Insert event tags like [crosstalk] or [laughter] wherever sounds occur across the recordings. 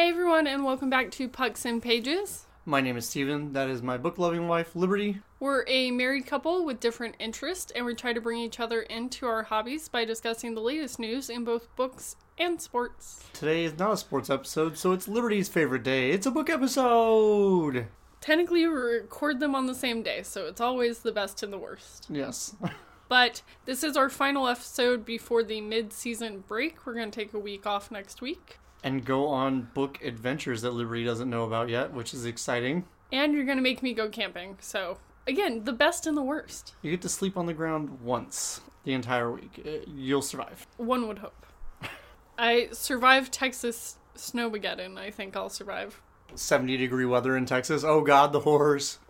Hey everyone, and welcome back to Pucks and Pages. My name is Steven. That is my book loving wife, Liberty. We're a married couple with different interests, and we try to bring each other into our hobbies by discussing the latest news in both books and sports. Today is not a sports episode, so it's Liberty's favorite day. It's a book episode! Technically, we record them on the same day, so it's always the best and the worst. Yes. [laughs] But this is our final episode before the mid season break. We're going to take a week off next week. And go on book adventures that Liberty doesn't know about yet, which is exciting. And you're going to make me go camping. So, again, the best and the worst. You get to sleep on the ground once the entire week. Uh, You'll survive. One would hope. [laughs] I survived Texas Snowmageddon. I think I'll survive. 70 degree weather in Texas. Oh god, the horrors. [laughs]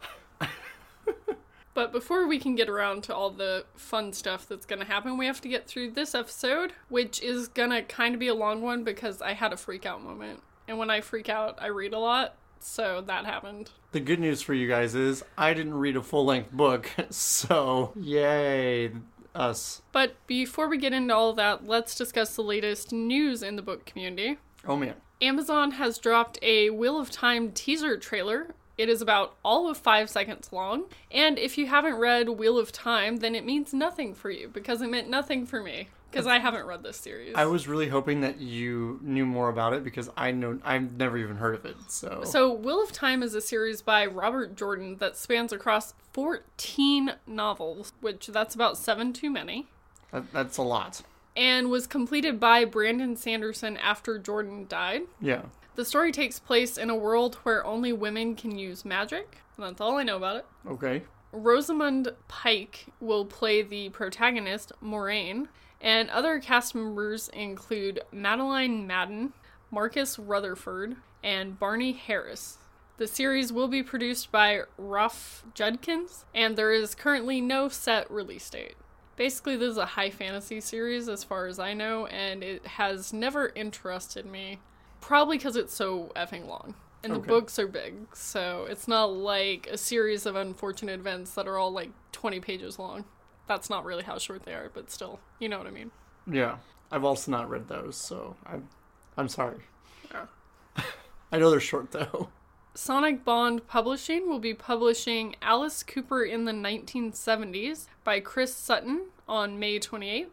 But before we can get around to all the fun stuff that's going to happen, we have to get through this episode, which is going to kind of be a long one because I had a freak out moment. And when I freak out, I read a lot. So that happened. The good news for you guys is I didn't read a full length book, [laughs] so yay, us. But before we get into all of that, let's discuss the latest news in the book community. Oh man. Amazon has dropped a Wheel of Time teaser trailer. It is about all of five seconds long. And if you haven't read Wheel of Time, then it means nothing for you because it meant nothing for me because I haven't read this series. I was really hoping that you knew more about it because I know I've never even heard of it. So, So, Wheel of Time is a series by Robert Jordan that spans across 14 novels, which that's about seven too many, that, that's a lot. and was completed by Brandon Sanderson after Jordan died. Yeah. The story takes place in a world where only women can use magic, that's all I know about it. Okay. Rosamund Pike will play the protagonist, Moiraine, and other cast members include Madeline Madden, Marcus Rutherford, and Barney Harris. The series will be produced by Rafe Judkins, and there is currently no set release date. Basically, this is a high fantasy series as far as I know, and it has never interested me. Probably because it's so effing long. And the Okay. books are big, so it's not like a series of unfortunate events that are all like 20 pages long. That's not really how short they are, but still, you know what I mean. Yeah. I've also not read those, so I'm I'm sorry. Yeah. [laughs] I know they're short though. Sonic Bond Publishing will be publishing Alice Cooper in the 1970s by Chris Sutton on May 28th.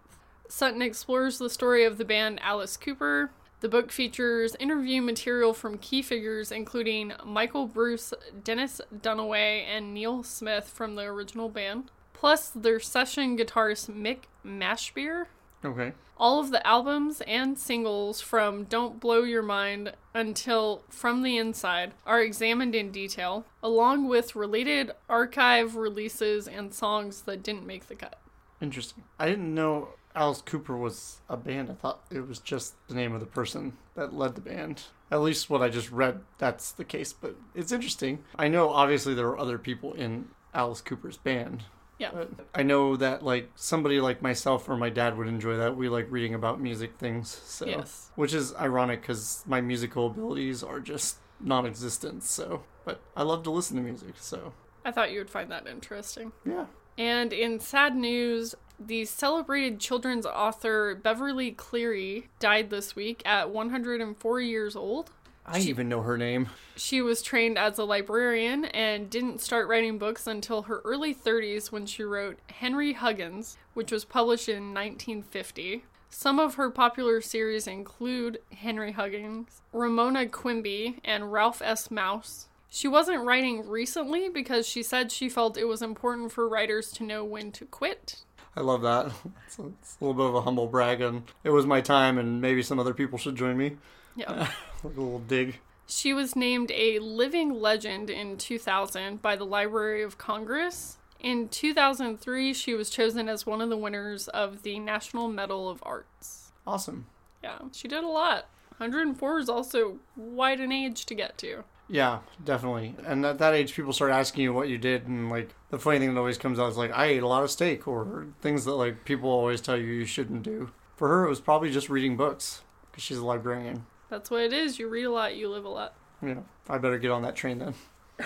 Sutton explores the story of the band Alice Cooper. The book features interview material from key figures including Michael Bruce, Dennis Dunaway, and Neal Smith from the original band, plus their session guitarist Mick Mashbir. Okay. All of the albums and singles from Don't Blow Your Mind until From the Inside are examined in detail, along with related archive releases and songs that didn't make the cut. Interesting. I didn't know Alice Cooper was a band. I thought it was just the name of the person that led the band. At least what I just read, that's the case, but it's interesting. I know obviously there were other people in Alice Cooper's band. Yeah. But I know that like somebody like myself or my dad would enjoy that. We like reading about music things. So Yes. which is ironic cuz my musical abilities are just non-existent. So, but I love to listen to music. So, I thought you would find that interesting. yeah. And in sad news, the celebrated children's author Beverly Cleary died this week at 104 years old. I even know her name. She was trained as a librarian and didn't start writing books until her early 30s when she wrote Henry Huggins, which was published in 1950. Some of her popular series include Henry Huggins, Ramona Quimby, and Ralph S. Mouse. She wasn't writing recently because she said she felt it was important for writers to know when to quit. I love that. [laughs] It's a, it's a little bit of a humble brag, and it was my time, and maybe some other people should join me. Yeah. Like [laughs] a little dig. She was named a living legend in 2000 by the Library of Congress. In 2003, she was chosen as one of the winners of the National Medal of Arts. Awesome. Yeah, she did a lot. 104 is also quite an age to get to. Yeah, definitely. And at that age, people start asking you what you did, and like the funny thing that always comes out is like, I ate a lot of steak, or things that like people always tell you you shouldn't do. For her, it was probably just reading books because she's a librarian. That's what it is. You read a lot, you live a lot. Know, I better get on that train then. [laughs]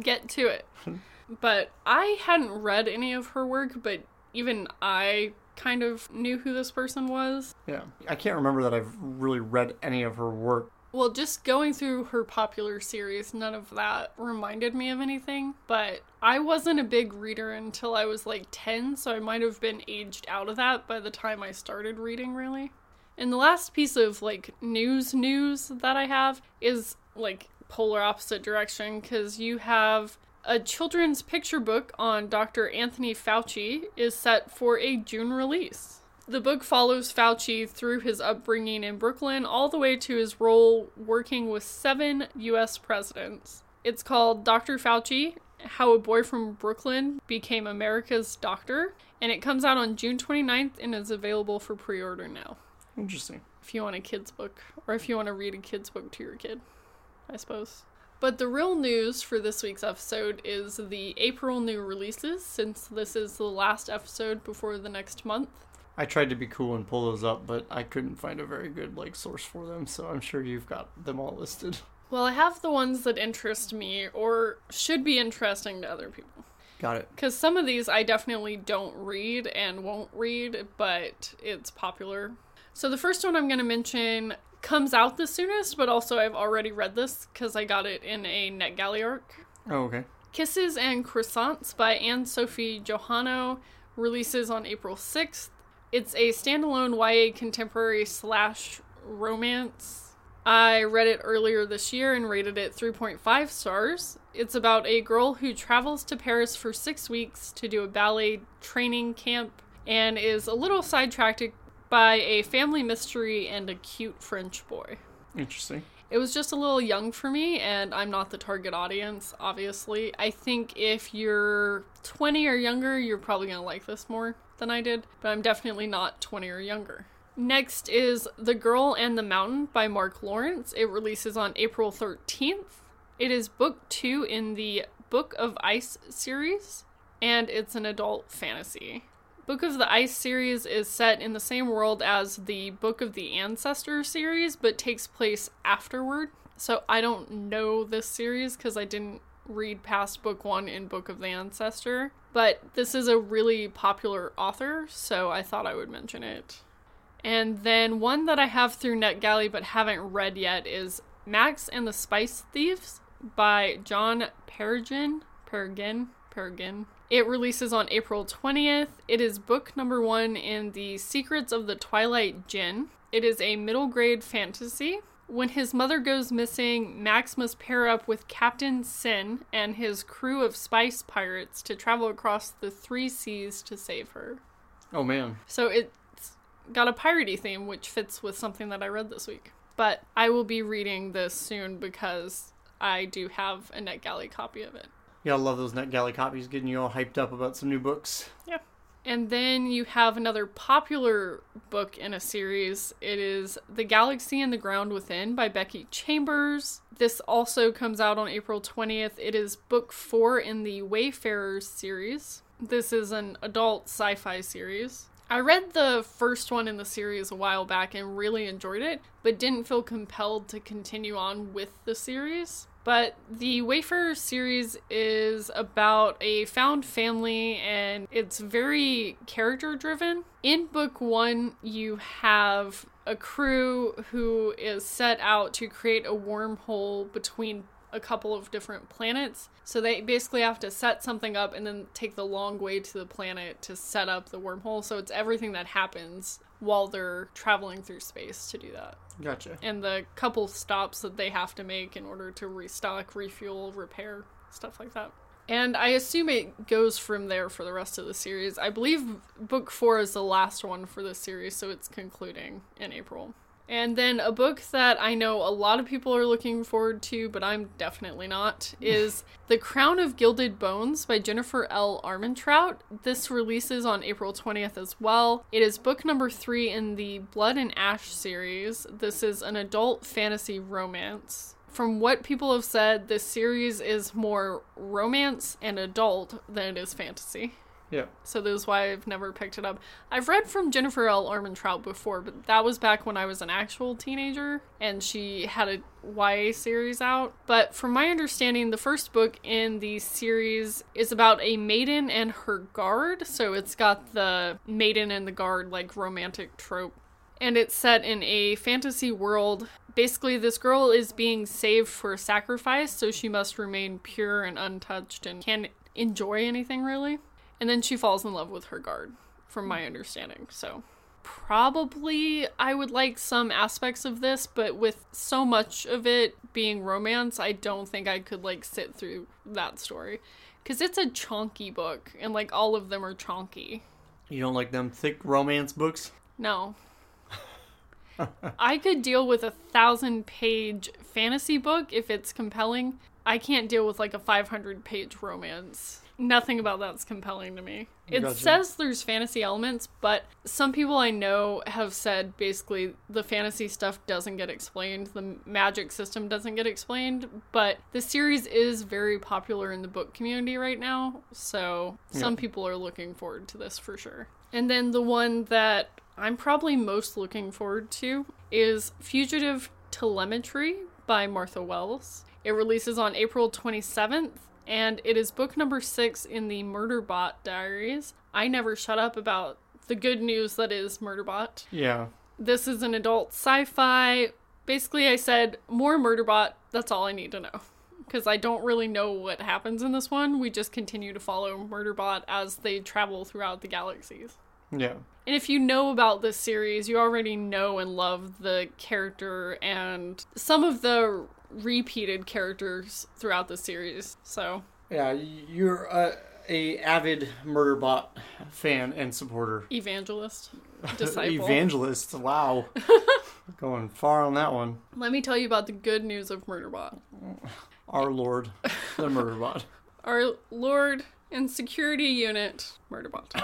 Get to it. but I hadn't read any of her work, but even I kind of knew who this person was. Yeah, I can't remember that I've really read any of her work Well, just going through her popular series, none of that reminded me of anything. But I wasn't a big reader until I was like 10, so I might have been aged out of that by the time I started reading, really. And the last piece of like news news that I have is like polar opposite direction because you have a children's picture book on Dr. Anthony Fauci is set for a June release. The book follows Fauci through his upbringing in Brooklyn all the way to his role working with seven US presidents. It's called Dr. Fauci How a Boy from Brooklyn Became America's Doctor, and it comes out on June 29th and is available for pre order now. Interesting. If you want a kid's book, or if you want to read a kid's book to your kid, I suppose. But the real news for this week's episode is the April new releases, since this is the last episode before the next month. I tried to be cool and pull those up, but I couldn't find a very good like source for them, so I'm sure you've got them all listed. Well, I have the ones that interest me or should be interesting to other people. Got it. Because some of these I definitely don't read and won't read, but it's popular. So the first one I'm going to mention comes out the soonest, but also I've already read this because I got it in a NetGalley arc. Oh, okay. Kisses and Croissants by Anne Sophie Jouhanneau releases on April 6th. It's a standalone YA contemporary slash romance. I read it earlier this year and rated it 3.5 stars. It's about a girl who travels to Paris for six weeks to do a ballet training camp and is a little sidetracked by a family mystery and a cute French boy. Interesting. It was just a little young for me, and I'm not the target audience, obviously. I think if you're 20 or younger, you're probably gonna like this more than I did, but I'm definitely not 20 or younger. Next is The Girl and the Mountain by Mark Lawrence. It releases on April 13th. It is book two in the Book of Ice series, and it's an adult fantasy. Book of the Ice series is set in the same world as the Book of the Ancestor series, but takes place afterward. So I don't know this series because I didn't read past book one in Book of the Ancestor. But this is a really popular author, so I thought I would mention it. And then one that I have through NetGalley but haven't read yet is Max and the Spice Thieves by John Peregrine. Peregrine. Peregrine. It releases on April 20th. It is book number one in the Secrets of the Twilight Djinn. It is a middle grade fantasy. When his mother goes missing, Max must pair up with Captain Sin and his crew of spice pirates to travel across the three seas to save her. Oh man. So it's got a piratey theme, which fits with something that I read this week. But I will be reading this soon because I do have a NetGalley copy of it. Yeah, I love those NetGalley copies getting you all hyped up about some new books. Yeah. And then you have another popular book in a series. It is The Galaxy and the Ground Within by Becky Chambers. This also comes out on April 20th. It is book four in the Wayfarers series. This is an adult sci fi series. I read the first one in the series a while back and really enjoyed it, but didn't feel compelled to continue on with the series. But the Wayfarer series is about a found family and it's very character driven. In book one, you have a crew who is set out to create a wormhole between a couple of different planets. So they basically have to set something up and then take the long way to the planet to set up the wormhole. So it's everything that happens while they're traveling through space to do that. Gotcha. And the couple stops that they have to make in order to restock, refuel, repair, stuff like that. And I assume it goes from there for the rest of the series. I believe book four is the last one for this series, so it's concluding in April. And then a book that I know a lot of people are looking forward to, but I'm definitely not, is [laughs] The Crown of Gilded Bones by Jennifer L. Armentrout. This releases on April 20th as well. It is book number three in the Blood and Ash series. This is an adult fantasy romance. From what people have said, this series is more romance and adult than it is fantasy. Yeah. So that is why I've never picked it up. I've read from Jennifer L. Armentrout before, but that was back when I was an actual teenager and she had a YA series out. But from my understanding, the first book in the series is about a maiden and her guard. So it's got the maiden and the guard like romantic trope and it's set in a fantasy world basically, this girl is being saved for sacrifice, so she must remain pure and untouched and can't enjoy anything really. And then she falls in love with her guard, from my understanding. So, probably I would like some aspects of this, but with so much of it being romance, I don't think I could like sit through that story. Because it's a chonky book, and like all of them are chonky. You don't like them thick romance books? No. [laughs] I could deal with a thousand page fantasy book if it's compelling. I can't deal with like a 500 page romance. Nothing about that's compelling to me. It Gotcha. says there's fantasy elements, but some people I know have said basically the fantasy stuff doesn't get explained, the magic system doesn't get explained, but the series is very popular in the book community right now, so some Yeah. people are looking forward to this for sure. And then the one that I'm probably most looking forward to is Fugitive Telemetry by Martha Wells. It releases on April 27th, and it is book number six in the Murderbot Diaries. I never shut up about the good news that is Murderbot. Yeah. This is an adult sci fi. Basically, I said more Murderbot, that's all I need to know. Because I don't really know what happens in this one. We just continue to follow Murderbot as they travel throughout the galaxies. Yeah. And if you know about this series, you already know and love the character and some of the repeated characters throughout the series. So, Yeah, you're a, a avid Murderbot fan and supporter. evangelist, [laughs] disciple. Evangelist. Wow. [laughs] Going far on that one. Let me tell you about the good news of Murderbot. [laughs] Our Lord, the Murderbot. Our Lord and Security Unit, Murderbot.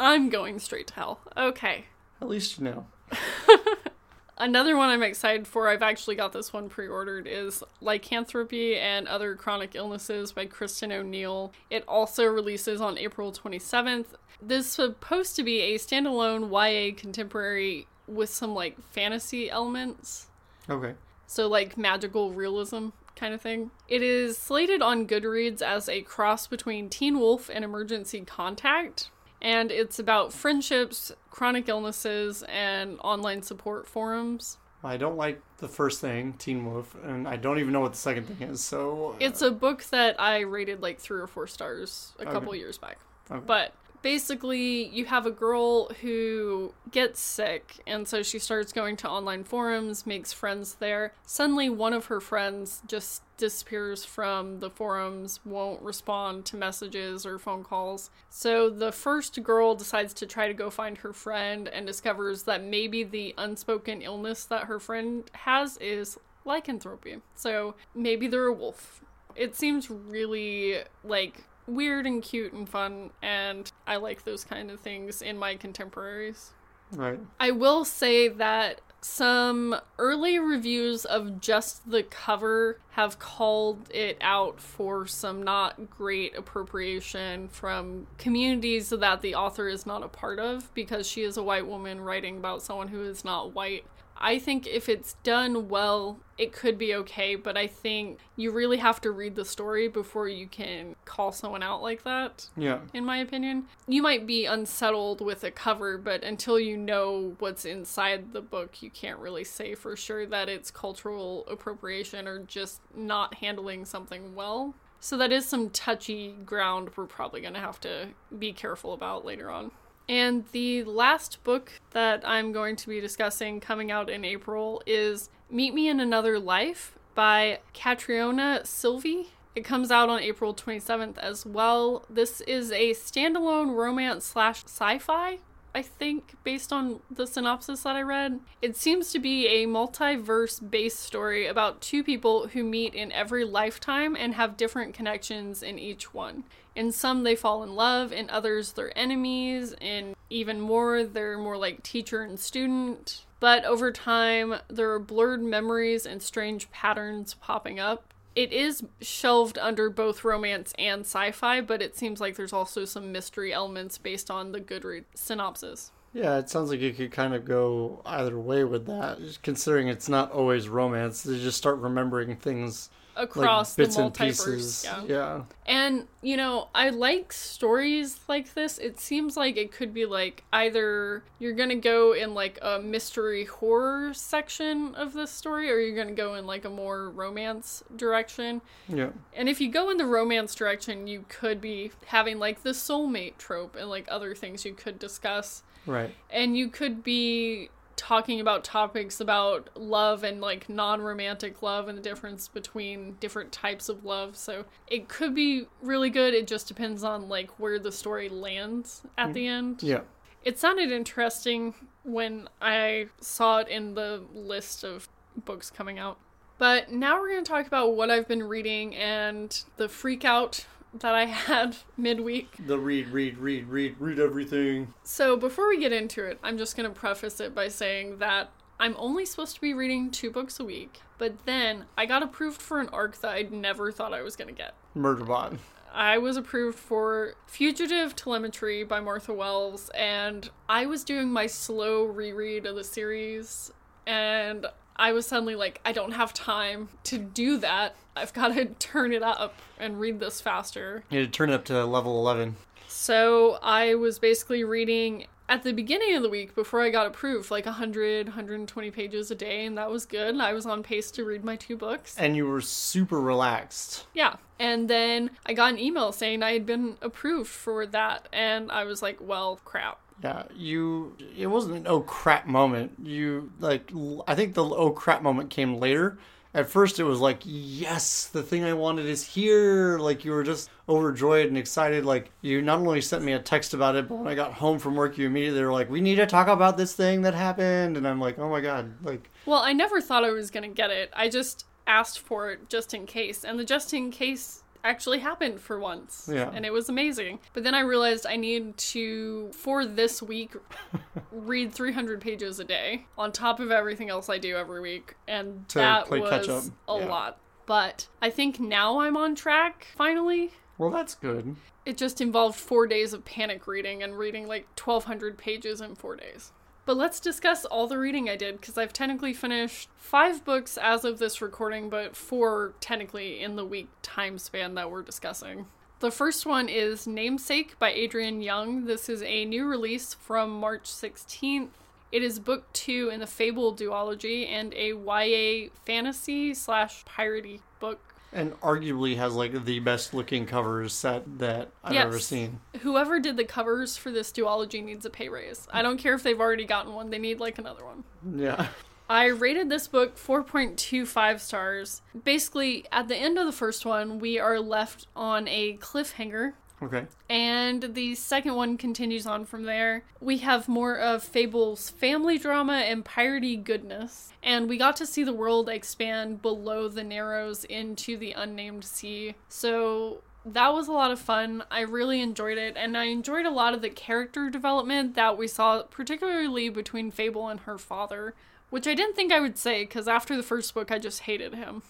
I'm going straight to hell. Okay. At least you know. [laughs] Another one I'm excited for, I've actually got this one pre ordered, is Lycanthropy and Other Chronic Illnesses by Kristen O'Neal. It also releases on April 27th. This is supposed to be a standalone YA contemporary with some like fantasy elements. Okay. So, like magical realism kind of thing. It is slated on Goodreads as a cross between Teen Wolf and Emergency Contact. And it's about friendships, chronic illnesses, and online support forums. I don't like the first thing, Teen Wolf, and I don't even know what the second thing is, so. uh, It's a book that I rated like three or four stars a couple years back. Okay. But basically, you have a girl who gets sick, and so she starts going to online forums, makes friends there. Suddenly, one of her friends just disappears from the forums, won't respond to messages or phone calls. So the first girl decides to try to go find her friend and discovers that maybe the unspoken illness that her friend has is lycanthropy. So maybe they're a wolf. It seems really like weird and cute and fun, and I like those kind of things in my contemporaries. Right. I will say that some early reviews of just the cover have called it out for some not great appropriation from communities that the author is not a part of because she is a white woman writing about someone who is not white. I think if it's done well, it could be okay, but I think you really have to read the story before you can call someone out like that Yeah. in my opinion. You might be unsettled with a cover, but until you know what's inside the book, you can't really say for sure that it's cultural appropriation or just not handling something well. So that is some touchy ground we're probably going to have to be careful about later on. And the last book that I'm going to be discussing coming out in April is Meet Me in Another Life by Catriona Silvey. It comes out on April 27th as well. This is a standalone romance slash sci fi, I think, based on the synopsis that I read. It seems to be a multiverse based story about two people who meet in every lifetime and have different connections in each one. In some, they fall in love, in others, they're enemies, in even more, they're more like teacher and student. But over time, there are blurred memories and strange patterns popping up. It is shelved under both romance and sci fi, but it seems like there's also some mystery elements based on the Goodreads synopsis. Yeah, it sounds like it could kind of go either way with that. Considering it's not always romance, they just start remembering things across bits the and multiverse. pieces. Yeah. yeah. And, you know, I like stories like this. It seems like it could be like either you're going to go in like a mystery horror section of this story or you're going to go in like a more romance direction. Yeah. And if you go in the romance direction, you could be having like the soulmate trope and like other things you could discuss. Right. And you could be talking about topics about love and like non-romantic love and the difference between different types of love. So it could be really good. It just depends on like where the story lands at the mm-hmm. end. Yeah. It sounded interesting when I saw it in the list of books coming out. But now we're going to talk about what I've been reading and the freak out that I had [laughs] midweek. The read, read, read, read, read everything. So before we get into it, I'm just going to preface it by saying that I'm only supposed to be reading two books a week, but then I got approved for an arc that I never thought I was going to get. Murderbot. I was approved for Fugitive Telemetry by Martha Wells, and I was doing my slow reread of the series, and I was suddenly like, I don't have time to do that. I've got to [laughs] turn it up and read this faster. You had to turn it up to level 11. So I was basically reading at the beginning of the week before I got approved, like 100, 120 pages a day, and that was good. I was on pace to read my two books. And you were super relaxed. Yeah. And then I got an email saying I had been approved for that, and I was like, well, crap. Yeah, you. It wasn't an oh crap moment. You like. I think the oh crap moment came later. At first, it was like, yes, the thing I wanted is here. Like you were just overjoyed and excited. Like you not only sent me a text about it, but when I got home from work, you immediately were like, we need to talk about this thing that happened. And I'm like, oh my god, like Well, I never thought I was to get it. I just asked for it just in case, and the just in case actually happened for once. Yeah. And it was amazing. But then I realized I need to, for this week, [laughs] read 300 pages a day on top of everything else I do every week. And To that was a Yeah. lot. But I think now I'm on track, finally. well, that's good. It just involved four days of panic reading and reading like 1,200 pages in four days. But let's discuss all the reading I did because I've technically finished five books as of this recording, but four technically in the week time span that we're discussing. The first one is Namesake by Adrienne Young. This is a new release from March 16th. It is book two in the Fable duology and a YA fantasy slash piratey book. And arguably has like the best looking covers set that I've Yes. ever seen. Whoever did the covers for this duology needs a pay raise. I don't care if they've already gotten one, they need like another one. Yeah. I rated this book 4.25 stars. Basically, at the end of the first one, we are left on a cliffhanger. Okay. And the second one continues on from there. We have more of Fable's family drama and piratey goodness. And we got to see the world expand below the Narrows into the unnamed sea. So that was a lot of fun. I really enjoyed it. And I enjoyed a lot of the character development that we saw, particularly between Fable and her father. Which I didn't think I would say, because after the first book, I just hated him.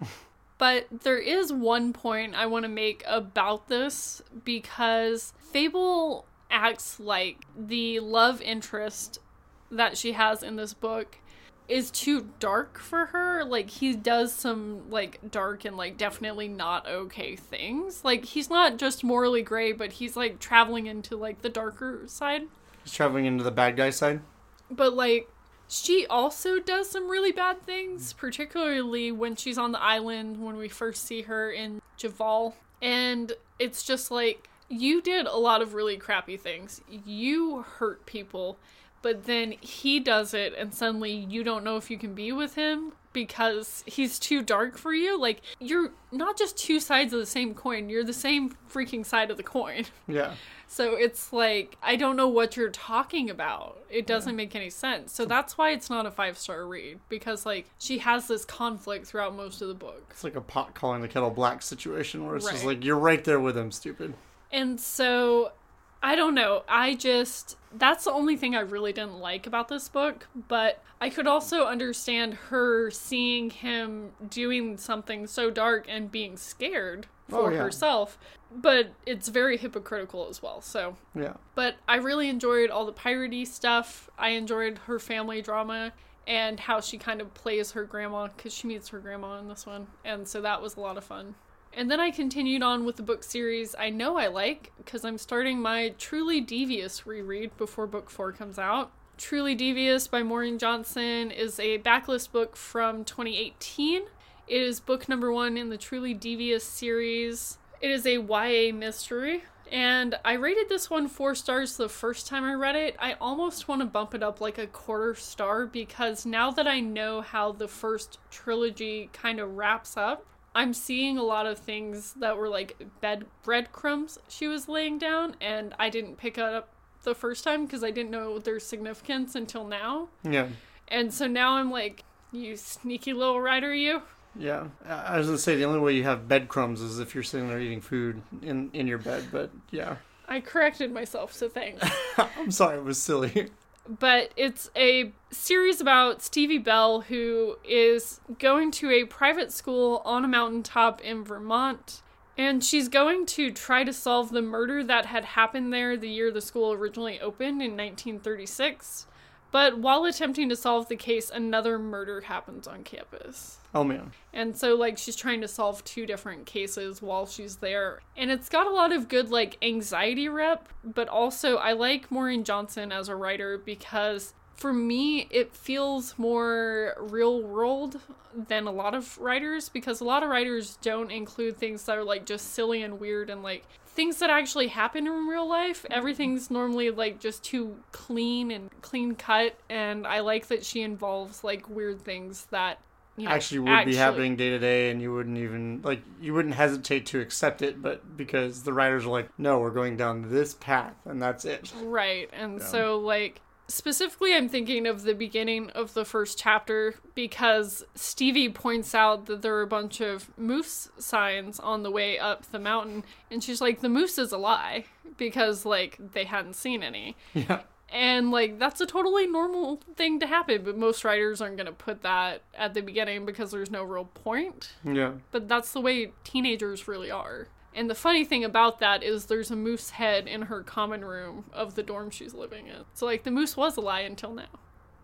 [laughs] But there is one point I want to make about this because Fable acts like the love interest that she has in this book is too dark for her. Like he does some like dark and like definitely not okay things. Like he's not just morally gray, but he's like traveling into like the darker side. He's traveling into the bad guy side. But like she also does some really bad things, particularly when she's on the island when we first see her in Jeval. And it's just like you did a lot of really crappy things. You hurt people, but then he does it and suddenly you don't know if you can be with him because he's too dark for you. Like you're not just two sides of the same coin, you're the same freaking side of the coin. [laughs] Yeah. So it's like, I don't know what you're talking about. It doesn't make any sense. So that's why it's not a five star read, because, like, she has this conflict throughout most of the book. It's like a pot calling the kettle black situation where it's just like you're right there with him, stupid. And so, I don't know. I just, that's the only thing I really didn't like about this book. But I could also understand her seeing him doing something so dark and being scared oh, for Oh, yeah. herself. But it's very hypocritical as well. So Yeah. But I really enjoyed all the piratey stuff. I enjoyed her family drama. and how she kind of plays her grandma because she meets her grandma in this one. And so that was a lot of fun. And then I continued on with the book series I know I like because I'm starting my Truly Devious reread before book four comes out. Truly Devious by Maureen Johnson is a backlist book from 2018. It is book number one in the Truly Devious series. It is a YA mystery. And I rated this one four stars the first time I read it. I almost want to bump it up like a quarter star because now that I know how the first trilogy kind of wraps up, I'm seeing a lot of things that were like bed breadcrumbs she was laying down, and I didn't pick it up the first time because I didn't know their significance until now. Yeah. And so now I'm like, you sneaky little writer, you. Yeah, I I was gonna say the only way you have breadcrumbs is if you're sitting there eating food in in your bed. But yeah, I corrected myself, so thanks. [laughs] I'm sorry, it was silly. But it's a series about Stevie Bell, who is going to a private school on a mountaintop in Vermont. And she's going to try to solve the murder that had happened there the year the school originally opened in 1936. But while attempting to solve the case, another murder happens on campus. Oh man, And so, like, she's trying to solve two different cases while she's there. And it's got a lot of good, like, anxiety rep, but also I like Maureen Johnson as a writer because for me, it feels more real world than a lot of writers because a lot of writers don't include things that are, like, just silly and weird and, like, things that actually happen in real life. Mm-hmm. Everything's normally, like, just too clean and clean cut. And I like that she involves, like, weird things that. You know, actually would be happening day to day, and you wouldn't even like you wouldn't hesitate to accept it, but because the writers are like, no, we're going down this path, and that's it. Right. And Yeah. so, like, specifically, I'm thinking of the beginning of the first chapter because Stevie points out that there are a bunch of moose signs on the way up the mountain. And she's like, the moose is a lie because, like, they hadn't seen any. Yeah, And, like, that's a totally normal thing to happen, but most writers aren't going to put that at the beginning because there's no real point yeah, but that's the way teenagers really are. And the funny thing about that is there's a moose head in her common room of the dorm she's living in. So like the moose was a lie until now.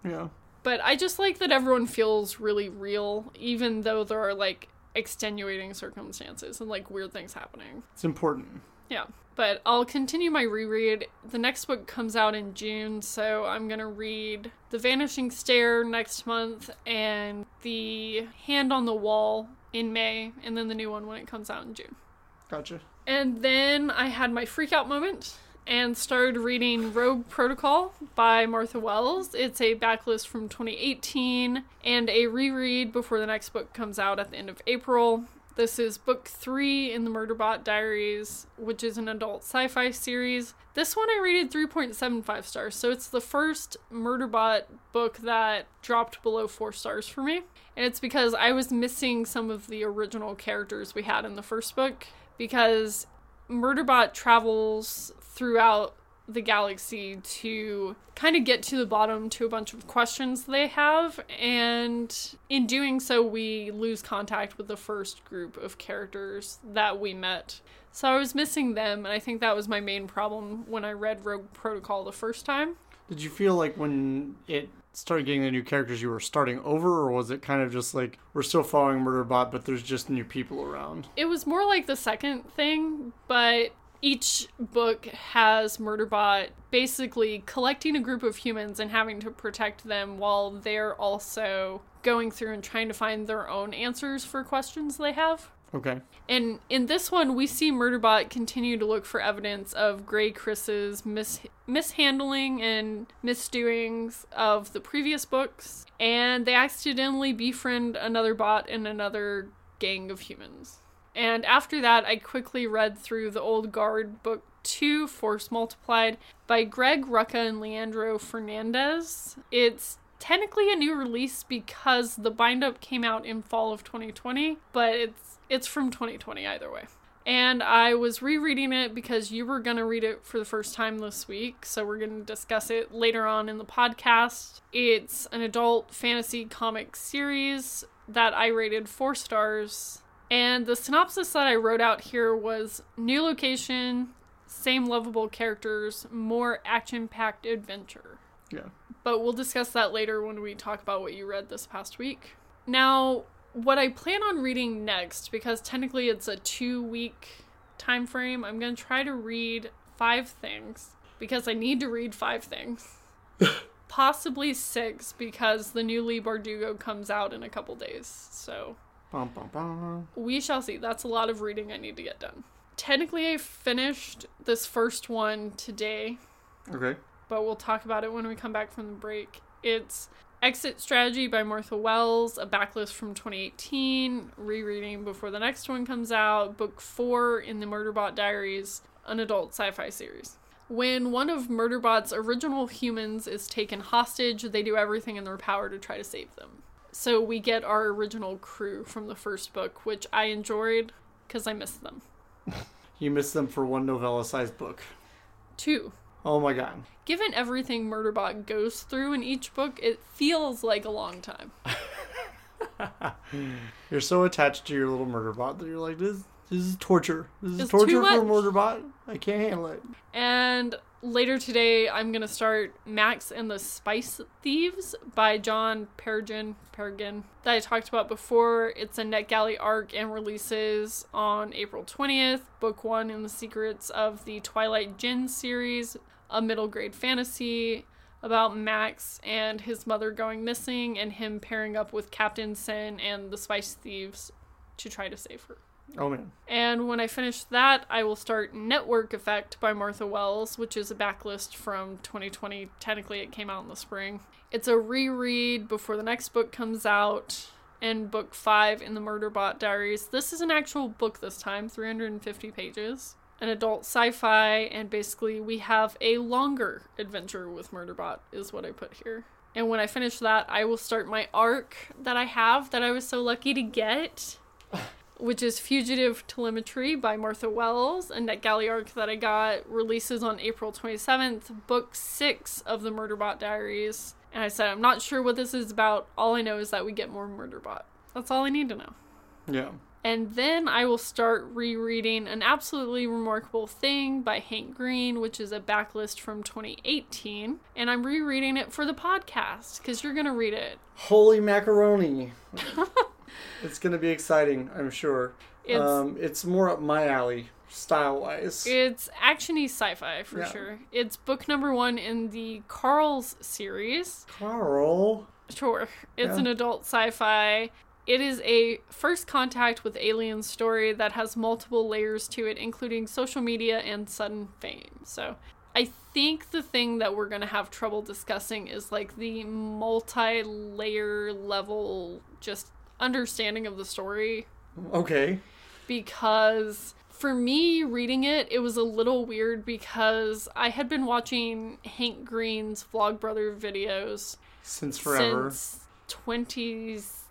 yeah. But I just like that everyone feels really real even though there are like extenuating circumstances and like weird things happening. It's important. Yeah. But I'll continue my reread. The next book comes out in June, so I'm going to read The Vanishing Stair next month and The Hand on the Wall in May, and then the new one when it comes out in June. Gotcha. And then I had my freak out moment and started reading Rogue Protocol by Martha Wells. It's a backlist from 2018 and a reread before the next book comes out at the end of April. This is book three in the Murderbot Diaries, which is an adult sci fi series. This one I rated 3.75 stars, so it's the first Murderbot book that dropped below four stars for me. And it's because I was missing some of the original characters we had in the first book because Murderbot travels throughout the galaxy to kind of get to the bottom to a bunch of questions they have and in doing so we lose contact with the first group of characters that we met. So i was missing them and i think that was my main problem when i read rogue protocol the first time. Did you feel like when it started getting the new characters, you were starting over, or was it kind of just like we're still following Murderbot, but there's just new people around? It was more like the second thing, but each book has Murderbot basically collecting a group of humans and having to protect them while they're also going through and trying to find their own answers for questions they have. Okay. And in this one, we see Murderbot continue to look for evidence of GrayCris's mis- mishandling and misdoings of the previous books, and they accidentally befriend another bot and another gang of humans. And after that, I quickly read through the Old Guard book 2, Force Multiplied, by Greg Rucka and Leandro Fernandez. It's technically a new release because the bind up came out in fall of 2020, but it's it's from 2020 either way. And I was rereading it because you were going to read it for the first time this week, so we're going to discuss it later on in the podcast. It's an adult fantasy comic series that I rated 4 stars. And the synopsis that I wrote out here was new location, same lovable characters, more action packed adventure. Yeah. But we'll discuss that later when we talk about what you read this past week. Now, what I plan on reading next, because technically it's a two week time frame, I'm going to try to read five things because I need to read five things. [laughs] Possibly six because the new Leigh Bardugo comes out in a couple days. So Bum, bum, bum. we shall see. That's a lot of reading I need to get done. Technically, I finished this first one today, Okay. But we'll talk about it when we come back from the break. It's Exit Strategy by Martha Wells, a backlist from 2018, rereading before the next one comes out, book four in the Murderbot Diaries, an adult sci fi series. When one of Murderbot's original humans is taken hostage, they do everything in their power to try to save them. So we get our original crew from the first book, which I enjoyed because I missed them. [laughs] You missed them for one novella sized book. Two, Oh my god. given everything Murderbot goes through in each book, it feels like a long time. [laughs] You're so attached to your little Murderbot that you're like, this, this is torture. This is It's torture for a much. murder bot. I can't handle it. And later today, I'm gonna start Max and the Spice Thieves by John Peregrine, Peregrine that I talked about before. It's a NetGalley arc and releases on April 20th. Book one in the Secrets of the Twilight Djinn series, a middle grade fantasy about Max and his mother going missing and him pairing up with Captain Sin and the Spice Thieves to try to save her. Oh man. And when I finish that, I will start Network Effect by Martha Wells, which is a backlist from 2020. Technically, it came out in the spring. It's a reread before the next book comes out, and book five in the Murderbot Diaries. This is an actual book this time, 350 pages. An adult sci fi, and basically, we have a longer adventure with Murderbot, is what I put here. And when I finish that, I will start my arc that I have that I was so lucky to get [laughs] which is Fugitive Telemetry by Martha Wells, and NetGalley arc that I got releases on April 27th, book six of the Murderbot Diaries. And I said, I'm not sure what this is about. All I know is that we get more Murderbot. That's all I need to know. Yeah. And then I will start rereading An Absolutely Remarkable Thing by Hank Green, which is a backlist from 2018. And I'm rereading it for the podcast because you're going to read it. Holy macaroni. [laughs] it's gonna be exciting, I'm sure. It's, um, it's more up my alley, style wise. It's actiony sci-fi for Yeah. sure. It's book number one in the Carls series. Carl. Sure, it's Yeah. an adult sci-fi. It is a first contact with aliens story that has multiple layers to it, including social media and sudden fame. So, I think the thing that we're gonna have trouble discussing is like the multi-layer level, just understanding of the story Okay. because for me reading it it was a little weird because i had been watching hank green's vlogbrother videos Since forever. since 20s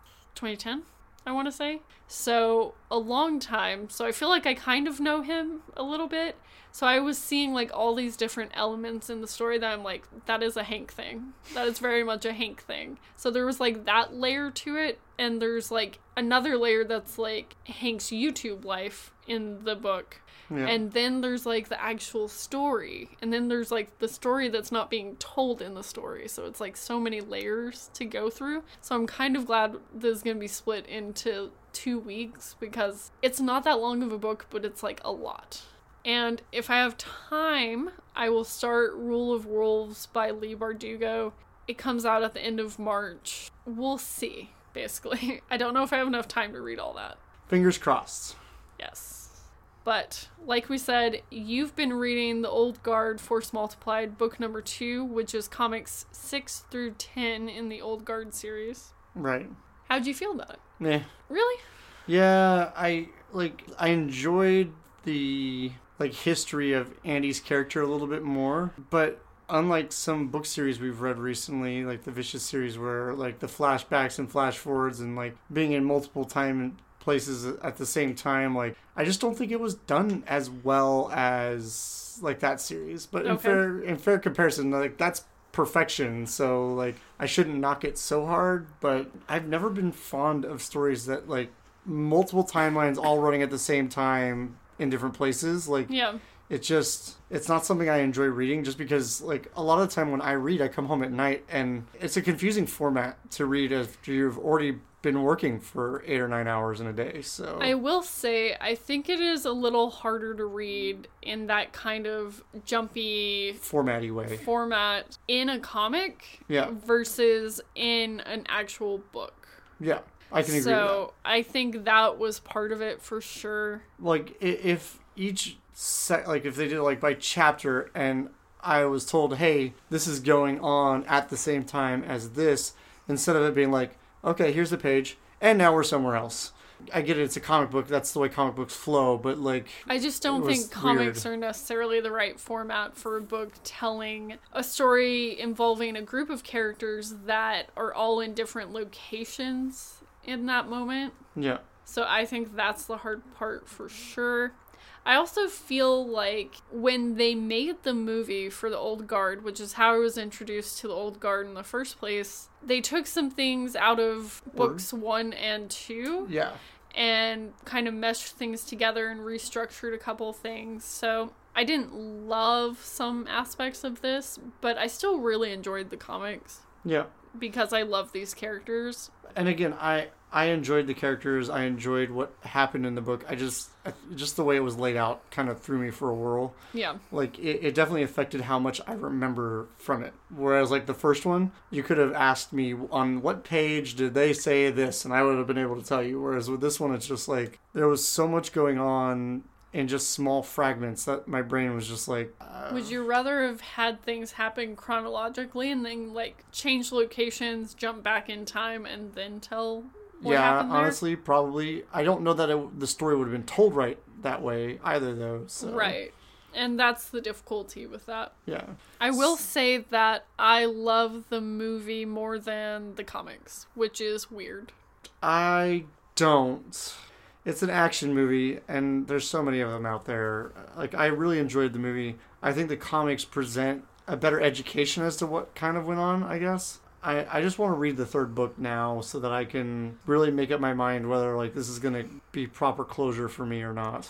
2010 i want to say. So a long time. So i feel like i kind of know him a little bit so i was seeing like all these different elements in the story that i'm like that is a hank thing that is very much a hank thing so there was like that layer to it and there's like another layer that's like hank's youtube life in the book yeah. and then there's like the actual story. And then there's like the story that's not being told in the story. So it's like so many layers to go through. So I'm kind of glad this is going to be split into two weeks because it's not that long of a book, but it's like a lot. And if I have time, I will start Rule of Wolves by Leigh Bardugo. It comes out at the end of March. We'll see, basically. [laughs] I don't know if I have enough time to read all that. Fingers crossed. Yes. But like we said, you've been reading The Old Guard Force Multiplied, book number two, which is comics six through ten in the Old Guard series. Right. How'd you feel about it? Meh. Really? Yeah, I like I enjoyed the like history of Andy's character a little bit more, but unlike some book series we've read recently, like the Vicious series where like the flashbacks and flash forwards and like being in multiple time and places at the same time, like I just don't think it was done as well as like that series. But in fair in fair comparison, like that's perfection. So like i shouldn't knock it so hard but i've never been fond of stories that like multiple timelines all running at the same time in different places like Yeah. It's just it's not something I enjoy reading just because like a lot of the time when I read I come home at night and it's a confusing format to read after you've already been working for 8 or 9 hours in a day. So I will say, I think it is a little harder to read in that kind of jumpy formatty way. format in a comic Yeah. versus in an actual book. Yeah. I can agree with that. So I think that was part of it for sure. like if each set like if they did it like by chapter and i was told hey this is going on at the same time as this instead of it being like okay here's the page and now we're somewhere else i get it it's a comic book that's the way comic books flow but like I just don't think comics weird. are necessarily the right format for a book telling a story involving a group of characters that are all in different locations in that moment. yeah So I think that's the hard part for sure. I also feel like when they made the movie for the Old Guard, which is how I was introduced to the Old Guard in the first place, they took some things out of books one and two yeah and kind of meshed things together and restructured a couple things. So I didn't love some aspects of this, but I still really enjoyed the comics yeah because I love these characters. and again i i enjoyed the characters i enjoyed what happened in the book i just just the way it was laid out kind of threw me for a whirl Yeah. like it, it definitely affected how much I remember from it. Whereas like the first one, you could have asked me on what page did they say this, and I would have been able to tell you. Whereas with this one, it's just like there was so much going on in just small fragments that my brain was just like, uh, Would you rather have had things happen chronologically and then like change locations, jump back in time, and then tell what yeah, honestly, probably. I don't know that it, the story would have been told right that way either, though. So Right. And that's the difficulty with that. yeah, I will say that I love the movie more than the comics, which is weird. I don't. It's an action movie, and there's so many of them out there. Like, I really enjoyed the movie. I think the comics present a better education as to what kind of went on, I guess. I, I just want to read the third book now so that I can really make up my mind whether, like, this is going to be proper closure for me or not.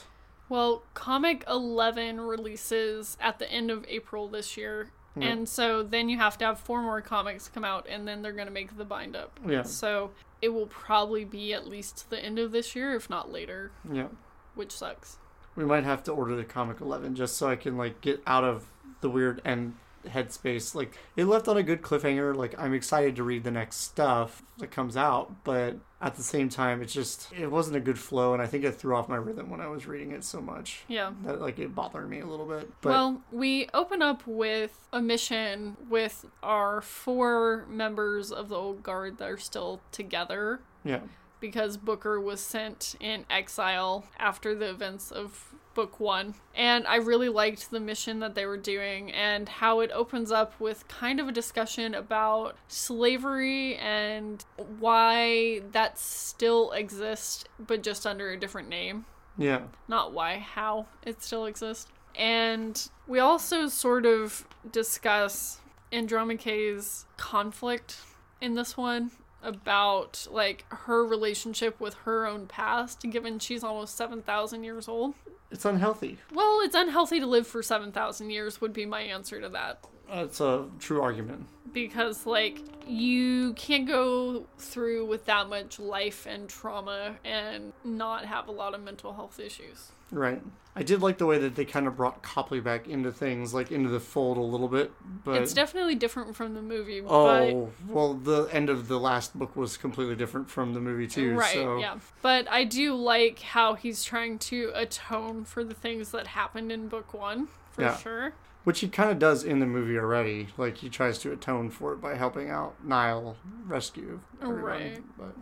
Well, Comic 11 releases at the end of April this year. And so then you have to have four more comics come out, and then they're going to make the bind up. Yeah. So it will probably be at least the end of this year, if not later, Yeah. which sucks. We might have to order the comic 11 just so I can, like, get out of the weird end headspace. Like, it left on a good cliffhanger. Like, I'm excited to read the next stuff that comes out, but at the same time, it's just, it wasn't a good flow, and I think it threw off my rhythm when I was reading it so much. Yeah. That, like, it bothered me a little bit. But, well, we open up with a mission with our four members of the old guard that are still together yeah. Because Booker was sent in exile after the events of book one. And I really liked the mission that they were doing and how it opens up with kind of a discussion about slavery and why that still exists, but just under a different name Yeah. not why, how it still exists. And we also sort of discuss Andromache's conflict in this one about like her relationship with her own past given she's almost 7,000 years old. It's unhealthy. Well, it's unhealthy to live for 7,000 years would be my answer to that That's a true argument. because like you can't go through with that much life and trauma and not have a lot of mental health issues. Right. I did like the way that they kind of brought Copley back into things, like into the fold a little bit. But It's definitely different from the movie, oh, but Oh well, the end of the last book was completely different from the movie too. right, so yeah. But I do like how he's trying to atone for the things that happened in book one, for Yeah. sure. Which he kind of does in the movie already. Like he tries to atone for it by helping out Nile rescue oh, everyone. Right. But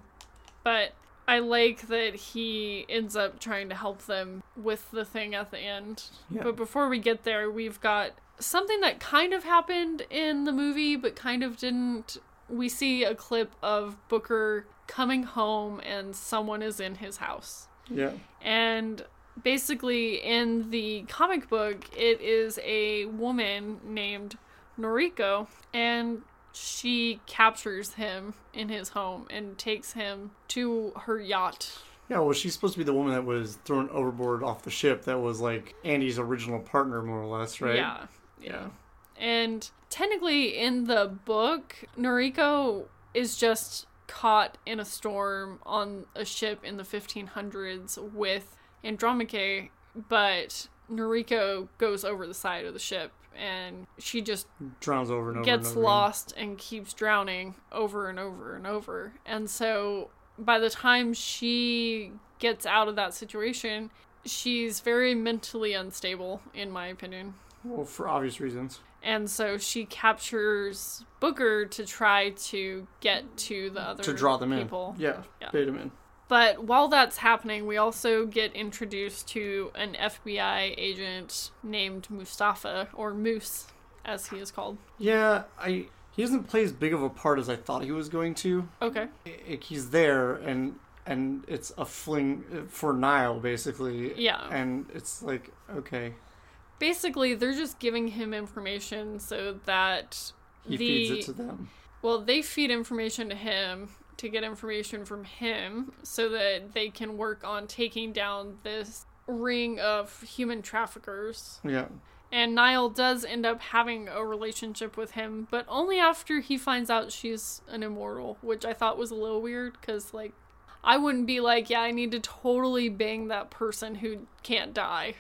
But I like that he ends up trying to help them with the thing at the end. Yeah. But before we get there, we've got something that kind of happened in the movie, but kind of didn't. We see a clip of Booker coming home and someone is in his house. yeah, And basically, in the comic book, it is a woman named Noriko, and she captures him in his home and takes him to her yacht Yeah, well, she's supposed to be the woman that was thrown overboard off the ship that was like Andy's original partner, more or less, right? Yeah. Yeah. Yeah. And technically, in the book, Noriko is just caught in a storm on a ship in the 1500s with Andromache, but Noriko goes over the side of the ship and she just Drowns over and over. gets and over again. lost and keeps drowning over and over and over. And so by the time she gets out of that situation, she's very mentally unstable, in my opinion. Well, for obvious reasons. And so she captures Booker to try to get to the other to draw them people. in. Yeah, Yeah. bait them in. But while that's happening, we also get introduced to an FBI agent named Mustafa, or Moose, as he is called. Yeah, I. He doesn't play as big of a part as I thought he was going to. Okay. He's there, and and it's a fling for Nile, basically. Yeah. And it's like, okay, Basically, they're just giving him information so that he the feeds it to them. well, they feed information to him to get information from him so that they can work on taking down this ring of human traffickers. Yeah. And Nile does end up having a relationship with him, but only after he finds out she's an immortal, which I thought was a little weird because, like, I wouldn't be like, yeah, I need to totally bang that person who can't die.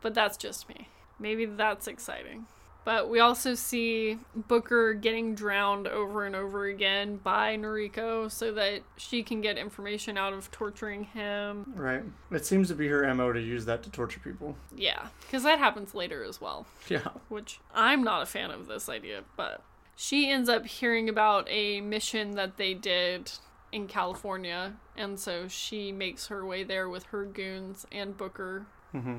But that's just me. Maybe that's exciting. But we also see Booker getting drowned over and over again by Noriko so that she can get information out of torturing him. Right. It seems to be her MO to use that to torture people. Yeah, because that happens later as well. Yeah. which I'm not a fan of this idea, but she ends up hearing about a mission that they did in California, and so she makes her way there with her goons and Booker. hmm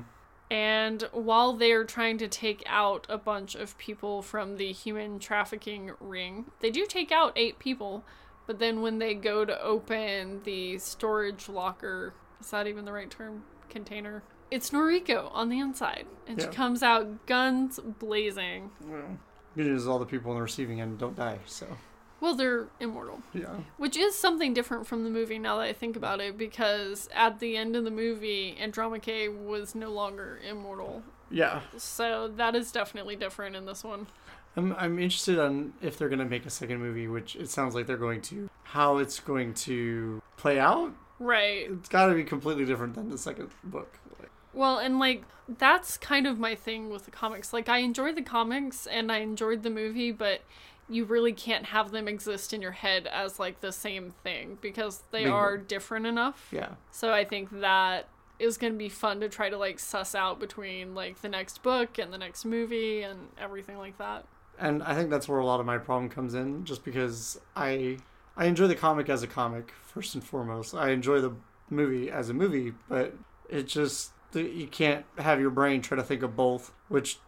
And while they're trying to take out a bunch of people from the human trafficking ring, they do take out eight people, but then when they go to open the storage locker, is that even the right term? Container? It's Noriko on the inside, and she comes out guns blazing. Well, good news is all the people on the receiving end don't die, so. Well, they're immortal, Yeah. which is something different from the movie now that I think about it, because at the end of the movie, Andromache was no longer immortal. Yeah. So that is definitely different in this one. I'm, I'm interested on if they're going to make a second movie, which it sounds like they're going to. How it's going to play out? Right. It's got to be completely different than the second book. Like, Well, and like that's kind of my thing with the comics. Like I enjoyed the comics and I enjoyed the movie, but you really can't have them exist in your head as like the same thing because they Bingo. are different enough. yeah. So I think that is going to be fun to try to like suss out between like the next book and the next movie and everything like that. and I think that's where a lot of my problem comes in, just because I I enjoy the comic as a comic first and foremost. I enjoy the movie as a movie, but it just you can't have your brain try to think of both, which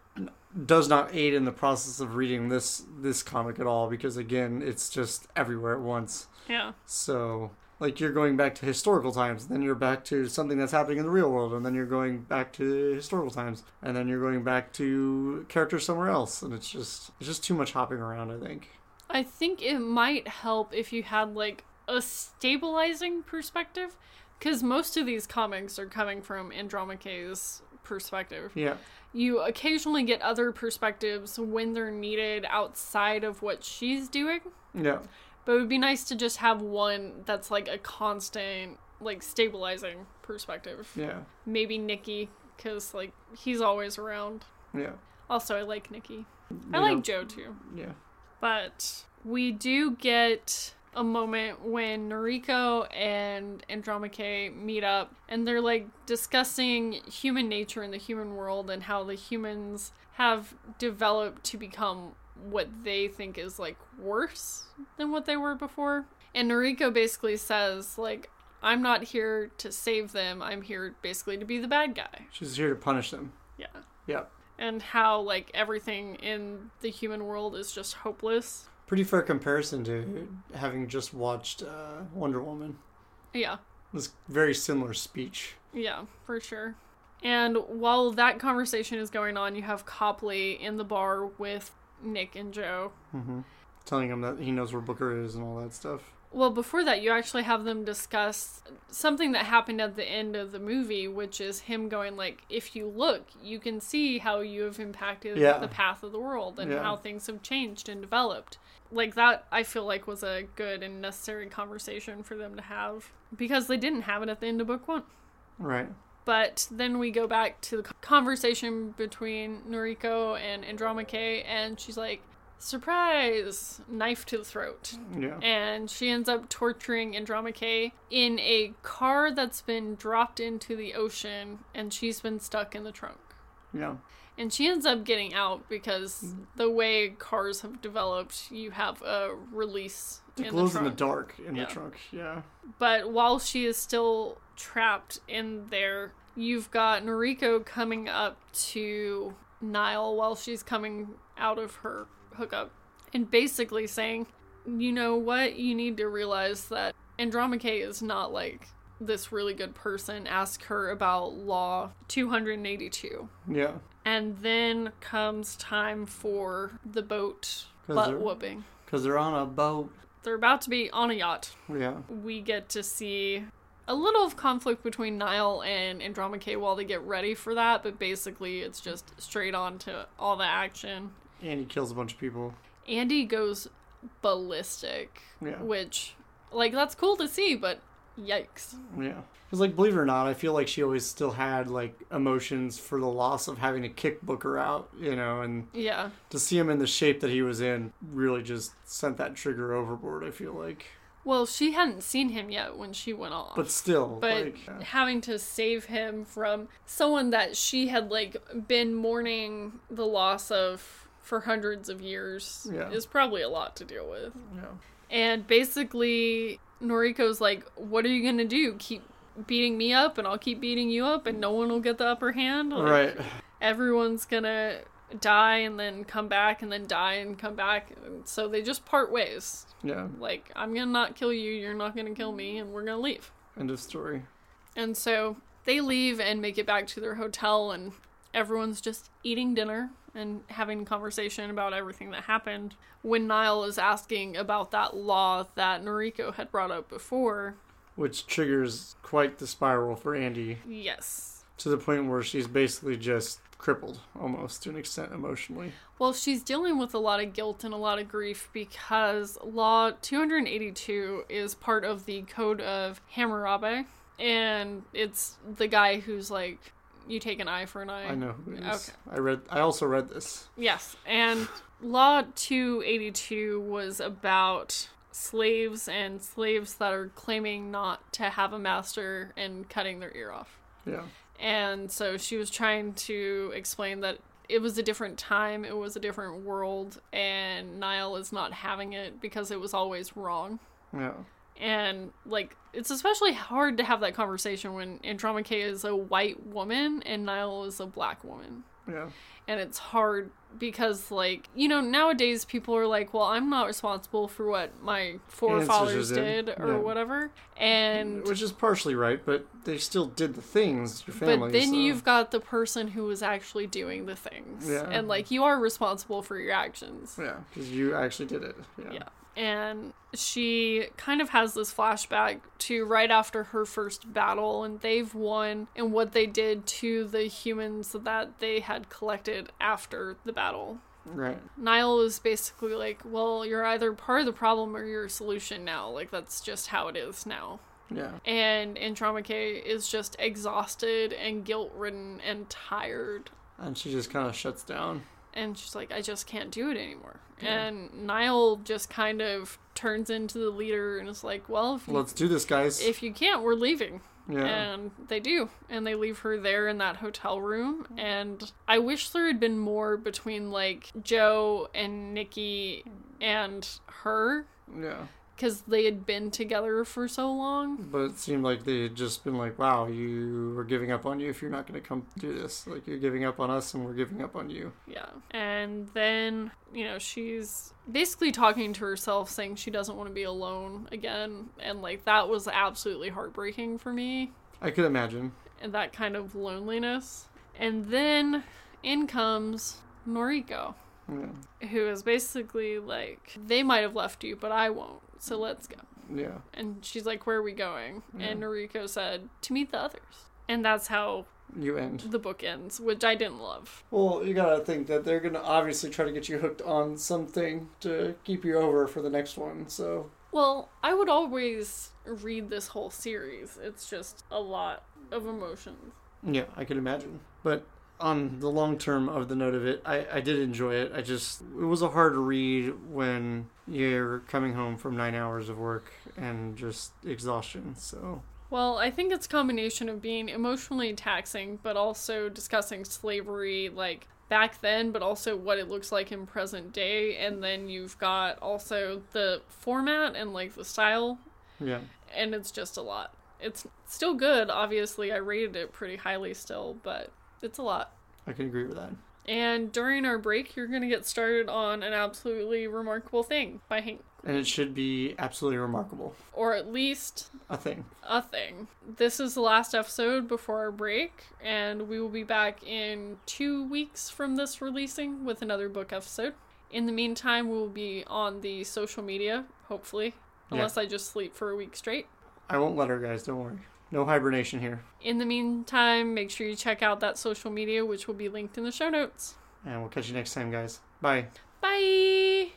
does not aid in the process of reading this this comic at all because again, it's just everywhere at once. Yeah. So like you're going back to historical times, then you're back to something that's happening in the real world, and then you're going back to historical times, and then you're going back to characters somewhere else, and it's just it's just too much hopping around. I think. I think it might help if you had like a stabilizing perspective because most of these comics are coming from Andromache's perspective. Yeah, You occasionally get other perspectives when they're needed outside of what she's doing, yeah, but it would be nice to just have one that's like a constant, like stabilizing perspective. yeah, Maybe Nicky, because like he's always around. yeah. Also, I like Nicky. I You like Joe too. Yeah, But we do get a moment when Noriko and Andromache meet up and they're like discussing human nature in the human world and how the humans have developed to become what they think is like worse than what they were before. And Noriko basically says like I'm not here to save them. I'm here basically to be the bad guy. she's here to punish them. Yeah. Yeah, And how like everything in the human world is just hopeless. Pretty fair comparison to having just watched uh, Wonder Woman. Yeah. This very similar speech. Yeah, for sure. And while that conversation is going on, you have Copley in the bar with Nick and Joe. hmm Telling him that he knows where Booker is and all that stuff. Well, before that, you actually have them discuss something that happened at the end of the movie, which is him going like, "If you look, you can see how you have impacted Yeah. the path of the world and Yeah. how things have changed and developed." Like that, I feel like was a good and necessary conversation for them to have because they didn't have it at the end of book one. Right. But then we go back to the conversation between Noriko and Andromache, and she's like, surprise, knife to the throat. Yeah. And she ends up torturing Andromache in a car that's been dropped into the ocean, and she's been stuck in the trunk. Yeah. And she ends up getting out because the way cars have developed, you have a release It in glows the in the dark in Yeah. the trunk. Yeah. But while she is still trapped in there, you've got Noriko coming up to Nile while she's coming out of her hookup and basically saying, you know what, you need to realize that Andromache is not like this really good person. Ask her about Law 282. Yeah. And then comes time for the boat butt whooping. Because they're on a boat. They're about to be on a yacht Yeah. we get to see a little of conflict between Nile and Andromache while they get ready for that, but basically it's just straight on to all the action. And he kills a bunch of people. Andy goes ballistic, Yeah. which, like, that's cool to see, but yikes. Yeah. Because, like, believe it or not, I feel like she always still had, like, emotions for the loss of having to kick Booker out, you know, and Yeah. to see him in the shape that he was in really just sent that trigger overboard, I feel like. Well, she hadn't seen him yet when she went off. But still, but like, uh, having to save him from someone that she had like been mourning the loss of for hundreds of years Yeah. is probably a lot to deal with. yeah. And basically, Noriko's like, What are you gonna do? Keep beating me up, and I'll keep beating you up, and no one will get the upper hand? Like, Right. Everyone's gonna die and then come back, and then die and come back. So they just part ways. Yeah. Like, I'm gonna not kill you, you're not gonna kill me, and we're gonna leave. End of story. And so they leave and make it back to their hotel, and everyone's just eating dinner and having conversation about everything that happened. When Nile is asking about that law that Noriko had brought up before, Which triggers quite the spiral for Andy yes. to the point where she's basically just crippled almost to an extent emotionally. Well, she's dealing with a lot of guilt and a lot of grief because Law 282 is part of the Code of Hammurabi, and it's the guy who's like, you take an eye for an eye. I know who it is. Okay. I read I also read this. Yes, and Law 282 was about slaves and slaves that are claiming not to have a master and cutting their ear off. Yeah. And so she was trying to explain that it was a different time, it was a different world, and Nile is not having it because it was always wrong. Yeah. And like it's especially hard to have that conversation when Andromache is a white woman and Nile is a black woman Yeah. and it's hard because like you know nowadays people are like well i'm not responsible for what my forefathers did. did or Yeah. whatever and Which is partially right, but they still did the things, your family. but then so- you've got the person who was actually doing the things Yeah. and like you are responsible for your actions Yeah, because you actually did it. Yeah. yeah and she kind of has this flashback to right after her first battle and they've won and what they did to the humans that they had collected after the battle Right. Nile is basically like, well, you're either part of the problem or you're a solution now. Like, that's just how it is now. Yeah. And and Trauma Andromache is just exhausted and guilt ridden and tired. And she just kind of shuts down. And she's like, I just can't do it anymore. Yeah. And Nile just kind of turns into the leader and is like, well, if you, Let's do this, guys. if you can't, we're leaving. yeah. And they do. And they leave her there in that hotel room. And I wish there had been more between like Joe and Nicky mm. and her yeah. Because they had been together for so long. But it seemed like they had just been like, wow, you were giving up on you if you're not going to come do this. Like, you're giving up on us and we're giving up on you. Yeah. And then, you know, she's basically talking to herself saying she doesn't want to be alone again. And like that was absolutely heartbreaking for me. I could imagine. and that kind of loneliness. And then in comes Noriko, Yeah. who is basically like, they might have left you, but I won't. So let's go. Yeah. And she's like, Where are we going? Yeah. And Noriko said, To meet the others. And that's how You end. the book ends, which I didn't love. Well, you gotta think that they're gonna obviously try to get you hooked on something to keep you over for the next one. So Well, I would always read this whole series. It's just a lot of emotions. yeah, I can imagine. But on the long term of the note of it, I, I did enjoy it. I just it was a hard read when you're coming home from nine hours of work and just exhaustion. So Well, I think it's a combination of being emotionally taxing, but also discussing slavery, like back then, but also what it looks like in present day. And then you've got also the format and like the style, yeah, and it's just a lot. It's still good, obviously. I rated it pretty highly still, but it's a lot. I can agree with that. And during our break, you're going to get started on an absolutely remarkable thing by Hank. And it should be absolutely remarkable. Or at least A thing. a thing. This is the last episode before our break, and we will be back in two weeks from this releasing with another book episode. In the meantime, we will be on the social media, hopefully, Yeah. unless I just sleep for a week straight. I won't let her, guys. Don't worry. No hibernation here. In the meantime, make sure you check out that social media, which will be linked in the show notes. And we'll catch you next time, guys. Bye. Bye!